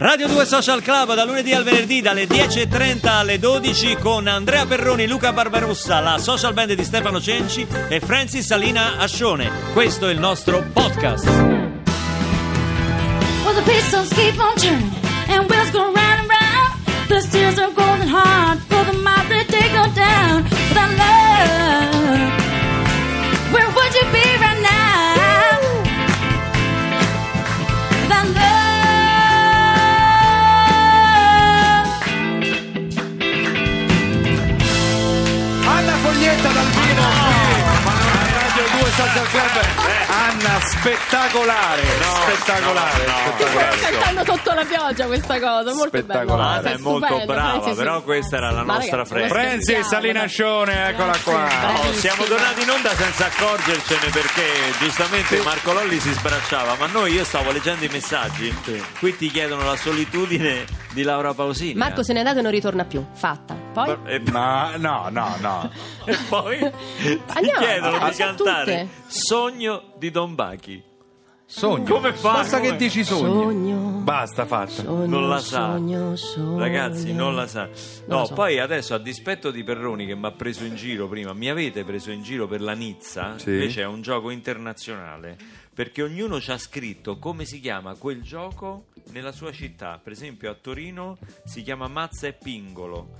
Radio 2 Social Club da lunedì al venerdì dalle 10.30 alle 12 con Andrea Perroni, Luca Barbarossa, la social band di Stefano Cenci e Francis Salina Ascione. Questo è il nostro podcast. Well, the pistons keep on turning, and wheels go round and round. The steers are golden hard for the that they go down. Without love, Spettacolare spettacolare spettacolare. Stiamo cantando sotto la pioggia questa cosa, molto Spettacolare. bella. Anna è molto Stupendo, brava, Francis. però questa era la nostra Francis. ma Franzi scherziamo, Salina dai. Scione eccola qua Oh, siamo tornati in onda senza accorgercene perché giustamente Marco Lolli si sbracciava, ma noi io stavo leggendo i messaggi. Qui ti chiedono la solitudine di Laura Pausini. Marco se n'è andato e non ritorna più. Fatta. Poi E, no no no no e poi ti Andiamo, chiedono di andiamo cantare tutte. Sogno di Don Bachi. sogno Come fa? basta Come? che dici sogno sogno. basta fatta sogno, Non la sa. Sogno, sogno. Ragazzi, non la sa. No, lo so. poi adesso a dispetto di Perroni che mi ha preso in giro prima, mi avete preso in giro per la Nizza, Sì. invece è un gioco internazionale, perché ognuno ci ha scritto come si chiama quel gioco nella sua città. Per esempio a Torino si chiama Mazza e Pingolo.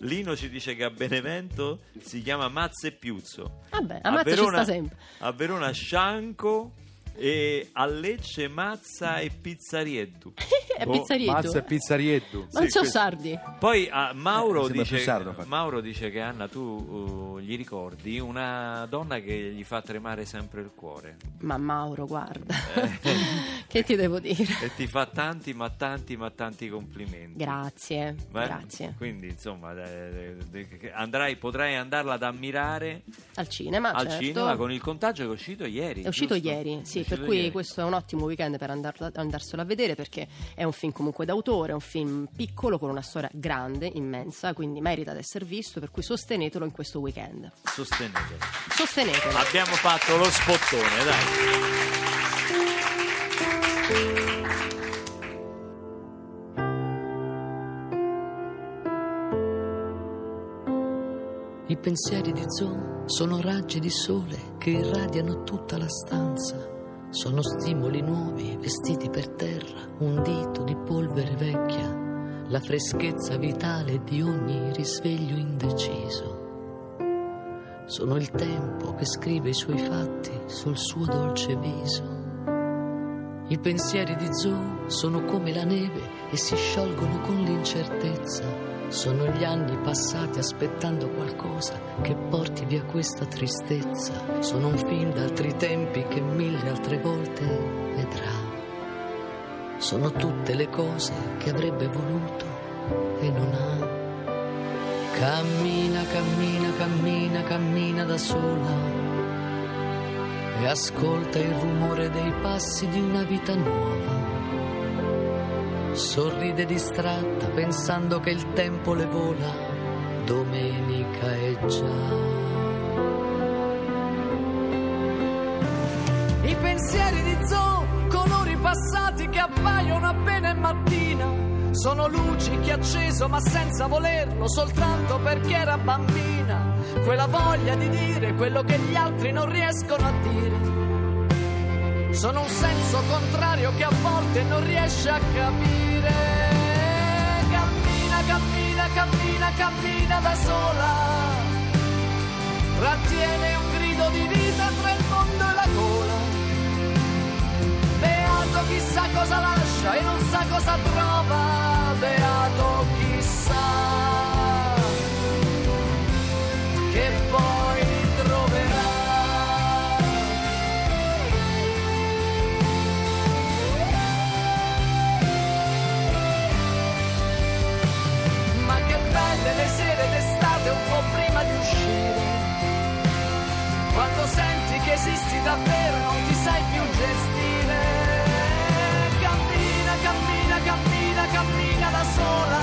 Lino ci dice che a Benevento si chiama Mazza e Piuzzo. Vabbè, ammazza ci sta sempre. A Verona Scianco e a Lecce Mazza e Pizzarietto. È Boh, pizzarietto. Mazza e pizzarietto Ma non Sì, sono questo. sardi. Poi a Mauro, Eh, sembra dice, più sardo, infatti. Mauro dice che Anna tu uh, gli ricordi una donna che gli fa tremare sempre il cuore Ma Mauro, guarda. Eh. che ti devo dire? e ti fa tanti ma tanti ma tanti complimenti. Grazie, Beh, grazie. Quindi insomma eh, eh, andrai, potrai andarla ad ammirare Al cinema, al certo. cinema con il contagio che è uscito ieri. È uscito giusto? ieri, sì, È per uscito cui ieri. questo è un ottimo weekend per andarlo- andarselo a vedere perché è un film comunque d'autore, è un film piccolo con una storia grande, immensa, quindi merita di essere visto, per cui sostenetelo in questo weekend. Sostenete. Sostenetelo. Abbiamo fatto lo spottone, dai. I pensieri di Zoe sono raggi di sole che irradiano tutta la stanza. Sono stimoli nuovi vestiti per terra, un dito di polvere vecchia, la freschezza vitale di ogni risveglio indeciso. Sono il tempo che scrive i suoi fatti sul suo dolce viso. I pensieri di Zoe sono come la neve e si sciolgono con l'incertezza. Sono gli anni passati aspettando qualcosa che porti via questa tristezza. Sono un film d'altri tempi che mille altre volte vedrà. Sono tutte le cose che avrebbe voluto e non ha. Cammina, cammina, cammina, cammina da sola e ascolta il rumore dei passi di una vita nuova. Sorride distratta pensando che il tempo le vola, domenica è già. I pensieri di Zoe, colori passati che appaiono appena è mattina. Sono luci che ha acceso ma senza volerlo, soltanto perché era bambina. Quella voglia di dire quello che gli altri non riescono a dire. Sono un senso contrario che a volte non riesce a capire. Cammina, cammina, cammina, cammina da sola. Trattiene un grido di vita tra il mondo e la gola. Beato chissà cosa lascia e non sa cosa trova. Beato chissà che poi davvero non ti sai più gestire. Cammina, cammina, cammina, cammina da sola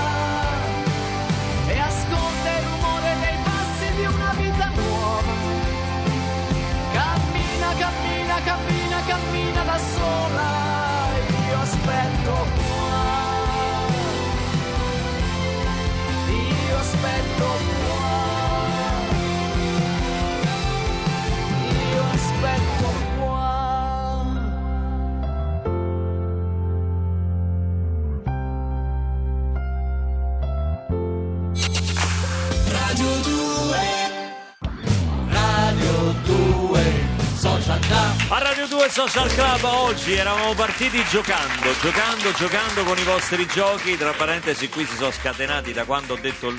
e ascolta il rumore dei passi di una vita nuova. Cammina, cammina, cammina, cammina da sola. Io aspetto qua. Io aspetto qua. Social Club oggi eravamo partiti giocando, giocando, giocando con i vostri giochi. Tra parentesi, qui si sono scatenati da quando ho detto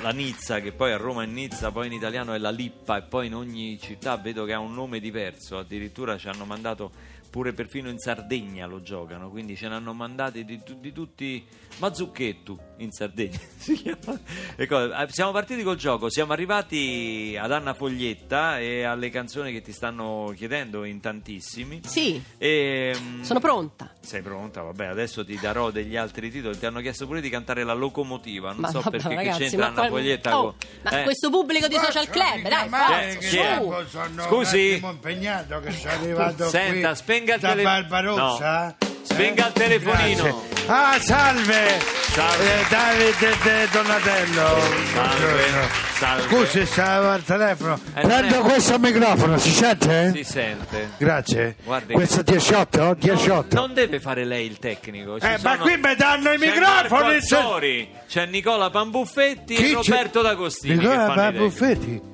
la Nizza, che poi a Roma è Nizza, poi in italiano è la Lippa, e poi in ogni città vedo che ha un nome diverso. Addirittura ci hanno mandato pure perfino in Sardegna lo giocano, quindi ce ne hanno mandati di, di tutti. Mazzucchetto in Sardegna si chiama. E eh, Siamo partiti col gioco, siamo arrivati ad Anna Foglietta e alle canzoni che ti stanno chiedendo in tantissimi. Sì, E, mm, sono pronta. Sei pronta? Vabbè, adesso ti darò degli altri titoli. Ti hanno chiesto pure di cantare la locomotiva. Non Ma so vabbè, perché ragazzi, c'entra Anna qual- Foglietta. Oh, con- ma eh, questo pubblico di social club, dai, forza, su. sono Scusi? impegnato che sono arrivato Senta, qui spenga il da tele- Barbarossa. No. Spenga il telefonino. Grazie. Ah, salve! Salve. Eh, Davide De Donatello. Salve. Buongiorno. Salve. Scusi, stavo al telefono. Eh, non Prendo è- questo microfono, si sente? Si sente. Grazie. Guardi- Questo 18? 18. Non deve fare lei il tecnico. ci eh, ma sono- qui mi danno i C'è microfoni! Se- Azzori, c'è Nicola Pambuffetti Chi e c'è? Roberto D'Agostini. che Nicola fanno i tecnici.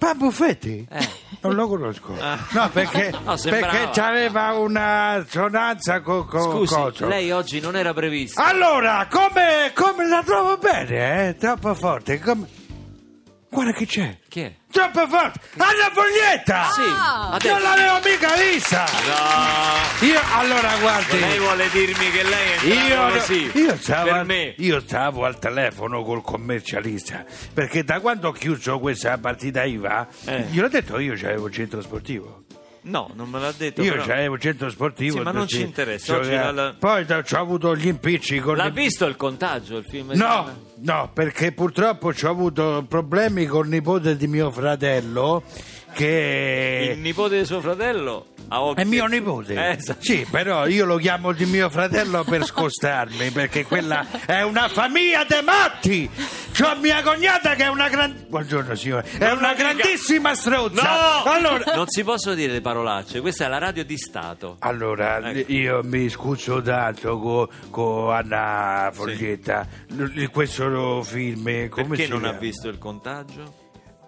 Pabuffetti? Eh. Non lo conosco. Ah. No, perché, No, sembrava. perché aveva una sonanza con co Scusi, coso. lei oggi non era previsto. Allora, come, come la trovo bene, eh? Troppo forte. Come... Guarda che c'è. Chi è? Troppo forte. Anna Foglietta! Sì, Ah. adesso. Non l'avevo mica vista! No. Io, allora, guardi. Lei vuole dirmi che lei è Io, così io stavo, per me io stavo al telefono col commercialista perché da quando ho chiuso questa partita IVA Eh. gliel'ho detto io c'avevo il centro sportivo no non me l'ha detto io però- c'avevo il centro sportivo Sì, ma non ci interessa, Cioè, oggi la- la- poi ci ho avuto gli impicci con l'ha i- visto il contagio il film? No, no, perché purtroppo ci ho avuto problemi col nipote di mio fratello che il nipote di suo fratello ha è mio nipote. Eh, esatto. Sì, però io lo chiamo di mio fratello per scostarmi, perché quella è una famiglia de matti. C'ho mia cognata che è una gran... Buongiorno signore. È Non una grandissima strozza. no Allora, non si possono dire le parolacce questa è la radio di Stato allora, Ecco. io mi scuso tanto con Anna Foglietta. L- Questo film, come perché si non ha chiama? visto il contagio?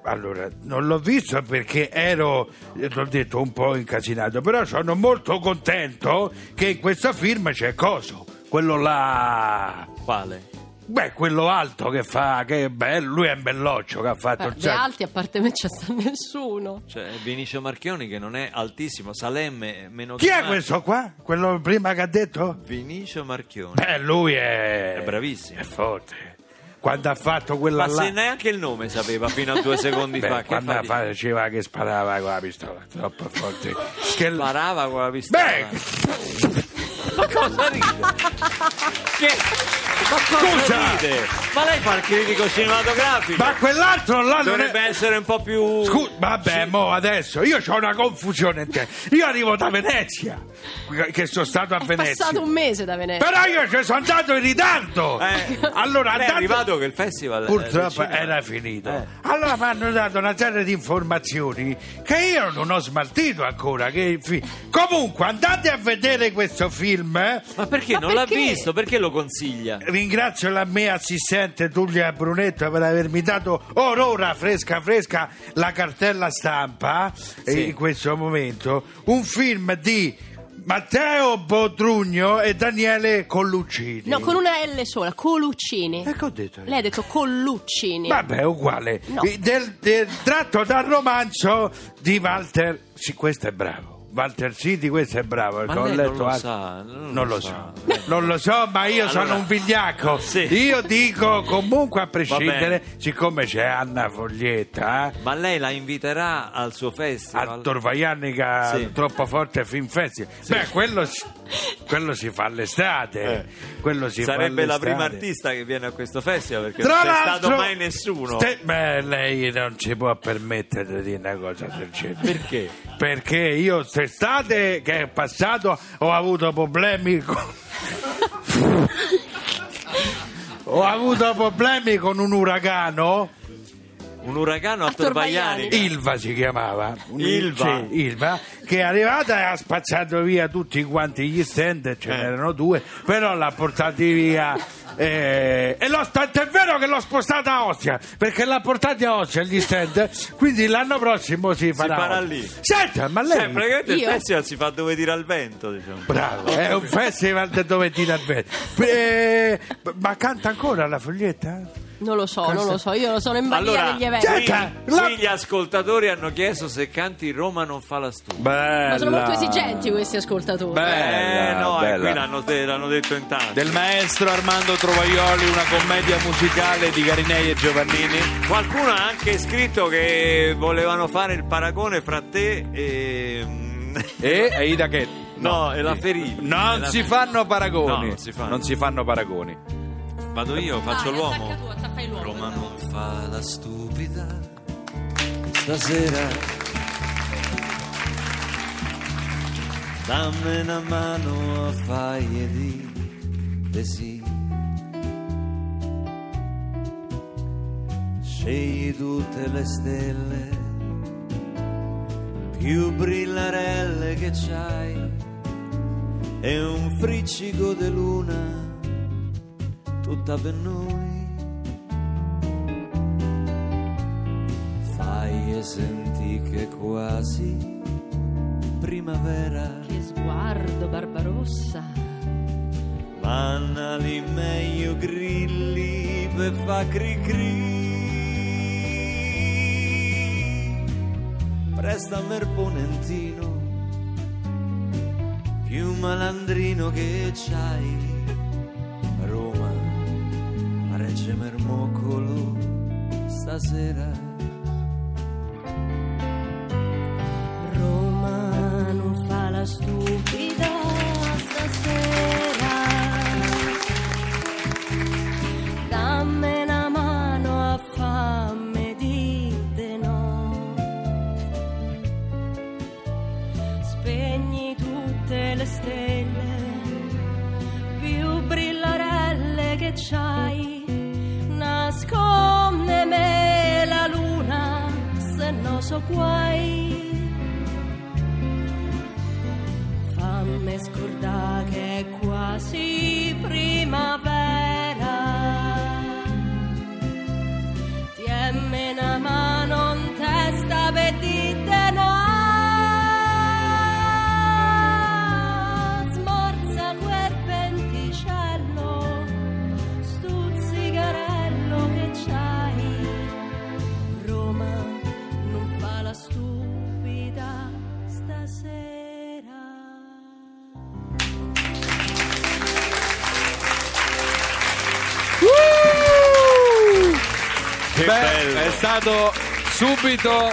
Allora, non l'ho visto perché ero, l'ho detto, un po' incasinato, però sono molto contento che in questo film c'è Coso, quello là... quale? Beh, quello alto che fa, che è bello, lui è un belloccio che ha fatto Eh, di sacco. alti a parte me c'è sta nessuno. Cioè, Vinicio Marchioni che non è altissimo, Salemme meno Chi è questo qua? Quello prima che ha detto? Vinicio Marchioni. Beh, lui è... È bravissimo. È forte. Quando ha fatto quella Ma là... se neanche il nome sapeva fino a due secondi Beh, fa, quando fa faceva che sparava con la pistola, troppo forte. Che... sparava con la pistola. Beh, Ma cosa ride? Che... Ma cosa Scusa! ride? Ma lei fa il critico cinematografico? ma quell'altro là non Dovrebbe è... essere un po' più... Scusa, vabbè, mo adesso io ho una confusione in te. Io arrivo da Venezia, che sono stato a È Venezia. passato un mese da Venezia. Però io ci sono andato in ritardo. Eh, allora, lei è arrivato che il festival... eh, Purtroppo era finito. Eh. Allora mi hanno dato una serie di informazioni che io non ho smaltito ancora. che fi- Comunque, andate a vedere questo film. eh. Ma perché Ma non l'ha perché? visto? Perché lo consiglia? Ringrazio la mia assistente Giulia Brunetto per avermi dato orora fresca fresca la cartella stampa eh, Sì. in questo momento. Un film di Matteo Bodrugno e Daniele Colluccini. No, con una L sola, Coluccini. E che ho detto? Lei ha detto Colluccini. Vabbè, è uguale. No. Eh, Del, del- tratto dal romanzo di Walter. Sì, questo è bravo. Walter City, questo è bravo. Ma perché ho letto non lo altro- sa, non Non lo lo sa. so. Non lo so, ma io Allora- sono un vigliacco. Sì. Io dico comunque a prescindere, siccome c'è Anna Foglietta, eh, Ma lei la inviterà al suo a festival? Torvaianica Sì. troppo forte film festival. Beh, quello quello si fa all'estate. Quello si fa Eh. Sarebbe la all'estate. prima artista che viene a questo festival perché Tra non c'è stato mai nessuno. ste- beh, lei non si può permettere di dire una cosa del genere. Perché? Perché io quest'estate che è passato ho avuto problemi con. ho avuto problemi con un uragano Un uragano a A. Torvaiani. Ilva si chiamava Ilva. sì, Ilva che è arrivata e ha spazzato via tutti quanti gli stand ce Eh. n'erano due però l'ha portati via eh, e l'ho, è vero che l'ho spostata a Ostia perché l'ha portati a Ostia gli stand quindi l'anno prossimo si farà, farà a Ostia. lì. senta ma lei Cioè, praticamente il Io? festival si fa dove tira il vento, diciamo. Bravo, è un festival da dove tira il vento. Eh, ma canta ancora la foglietta? Non lo so, non lo so, io sono in balia Allora, degli eventi. qui, la- qui gli ascoltatori hanno chiesto se canti Roma non fa la stufa. Bella. Ma sono molto esigenti questi ascoltatori. Bella, eh no, bella. qui l'hanno, l'hanno detto in tanti. Del maestro Armando Trovaioli, una commedia musicale di Garinei e Giovannini. Qualcuno ha anche scritto che volevano fare il paragone fra te e... E Aida che No, e la Ferini. E Non la- si fanno paragoni. No, non si fanno. Non si fanno paragoni. Vado io, faccio Dai, l'uomo. tu, l'uomo. Roma non fa la stupida stasera. Dammi una mano a faglie di desi. Scegli tutte le stelle più brillarelle che c'hai e un friccico di luna tutta per noi. Fai e senti che quasi primavera, Che sguardo, Barbarossa. mannali meglio grilli per fa cri cri. Prestami il ponentino, più malandrino che c'hai. Regge Mermocolo, stasera. Che Beh, bello. è stato subito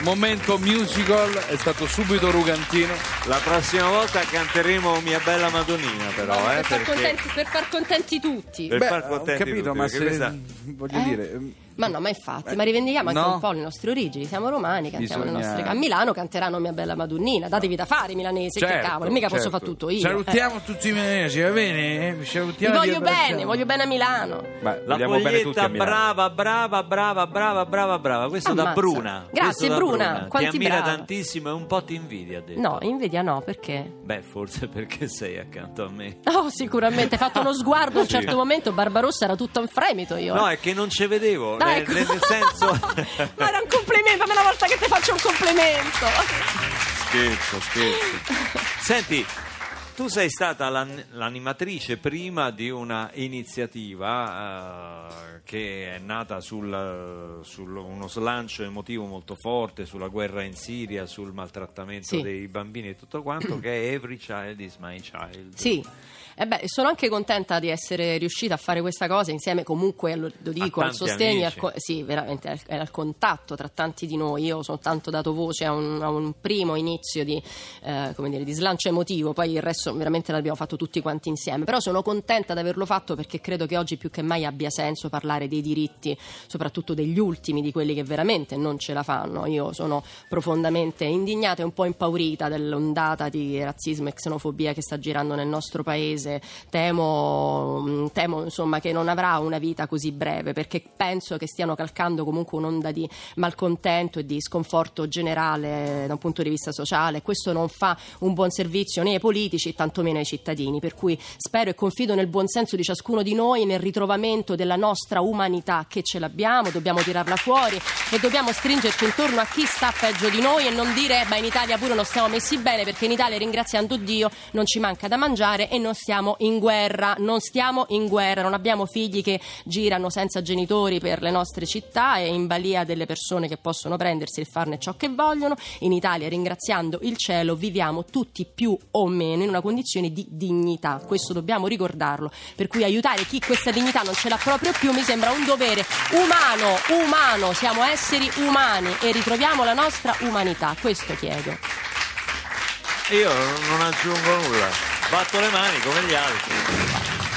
momento musical, è stato subito rugantino. La prossima volta canteremo Mia bella Madonnina, però, eh, per, far perché contenti, per far contenti tutti. per Beh, far ho contenti capito, tutti, ma se questa- voglio Eh? dire, ehm, Ma no, ma infatti, ma rivendichiamo anche no. un po' le nostre origini. Siamo romani, cantiamo le Bisogna- nostre. A Milano canteranno Mia bella Madonnina. Datevi da fare, i milanesi. che Certo, cavolo, mica posso certo. fare tutto io. Salutiamo tutti i milanesi, va bene? Vi Eh. salutiamo Vi voglio bene, voglio bene a Milano. ma La foglietta brava, brava, brava, brava, brava, brava. Questo da Ammazza. Bruna. Grazie, Questo da Bruna. Ti Quanti ammira bravi. tantissimo e un po' ti invidia, ha detto. No, invidia no, perché? Beh, forse perché sei accanto a me. Oh, sicuramente. Hai fatto uno sguardo a un certo momento. Barbarossa era tutto in fremito io. No, eh. è che non ci vedevo, Dai, nel, nel senso... Ma era un complimento, fammi una volta che ti faccio un complimento. scherzo, scherzo. Senti, tu sei stata l'an- l'animatrice prima di una iniziativa eh, che è nata sul, sul- uno slancio emotivo molto forte sulla guerra in Siria, sul maltrattamento Sì. dei bambini e tutto quanto, che è Every Child is My Child. Sì. E beh, sono anche contenta di essere riuscita a fare questa cosa insieme comunque, lo, lo dico, al sostegno, al, sì, veramente, al, al contatto tra tanti di noi. Io ho soltanto dato voce a un, a un primo inizio di, eh, come dire, di slancio emotivo, poi il resto veramente l'abbiamo fatto tutti quanti insieme, però sono contenta di averlo fatto perché credo che oggi più che mai abbia senso parlare dei diritti, soprattutto degli ultimi, di quelli che veramente non ce la fanno. Io sono profondamente indignata e un po' impaurita dell'ondata di razzismo e xenofobia che sta girando nel nostro paese. Temo, mm, temo insomma, che non avrà una vita così breve perché penso che stiano calcando comunque un'onda di malcontento e di sconforto generale da un punto di vista sociale. Questo non fa un buon servizio né ai politici, tantomeno ai cittadini. Per cui spero e confido nel buon senso di ciascuno di noi, nel ritrovamento della nostra umanità che ce l'abbiamo, dobbiamo tirarla fuori e dobbiamo stringerci intorno a chi sta peggio di noi e non dire ma in Italia pure non stiamo messi bene perché in Italia ringraziando Dio non ci manca da mangiare e non stiamo in guerra, non stiamo in guerra, non abbiamo figli che girano senza genitori per le nostre città e in balia delle persone che possono prendersi e farne ciò che vogliono. In Italia ringraziando il cielo viviamo tutti più o meno in una condizione di dignità, questo dobbiamo ricordarlo, per cui aiutare chi questa dignità non ce l'ha proprio più mi sembra un dovere umano, umano, siamo esseri umani e ritroviamo la nostra umanità, questo chiedo. Io non aggiungo nulla, batto le mani come gli altri.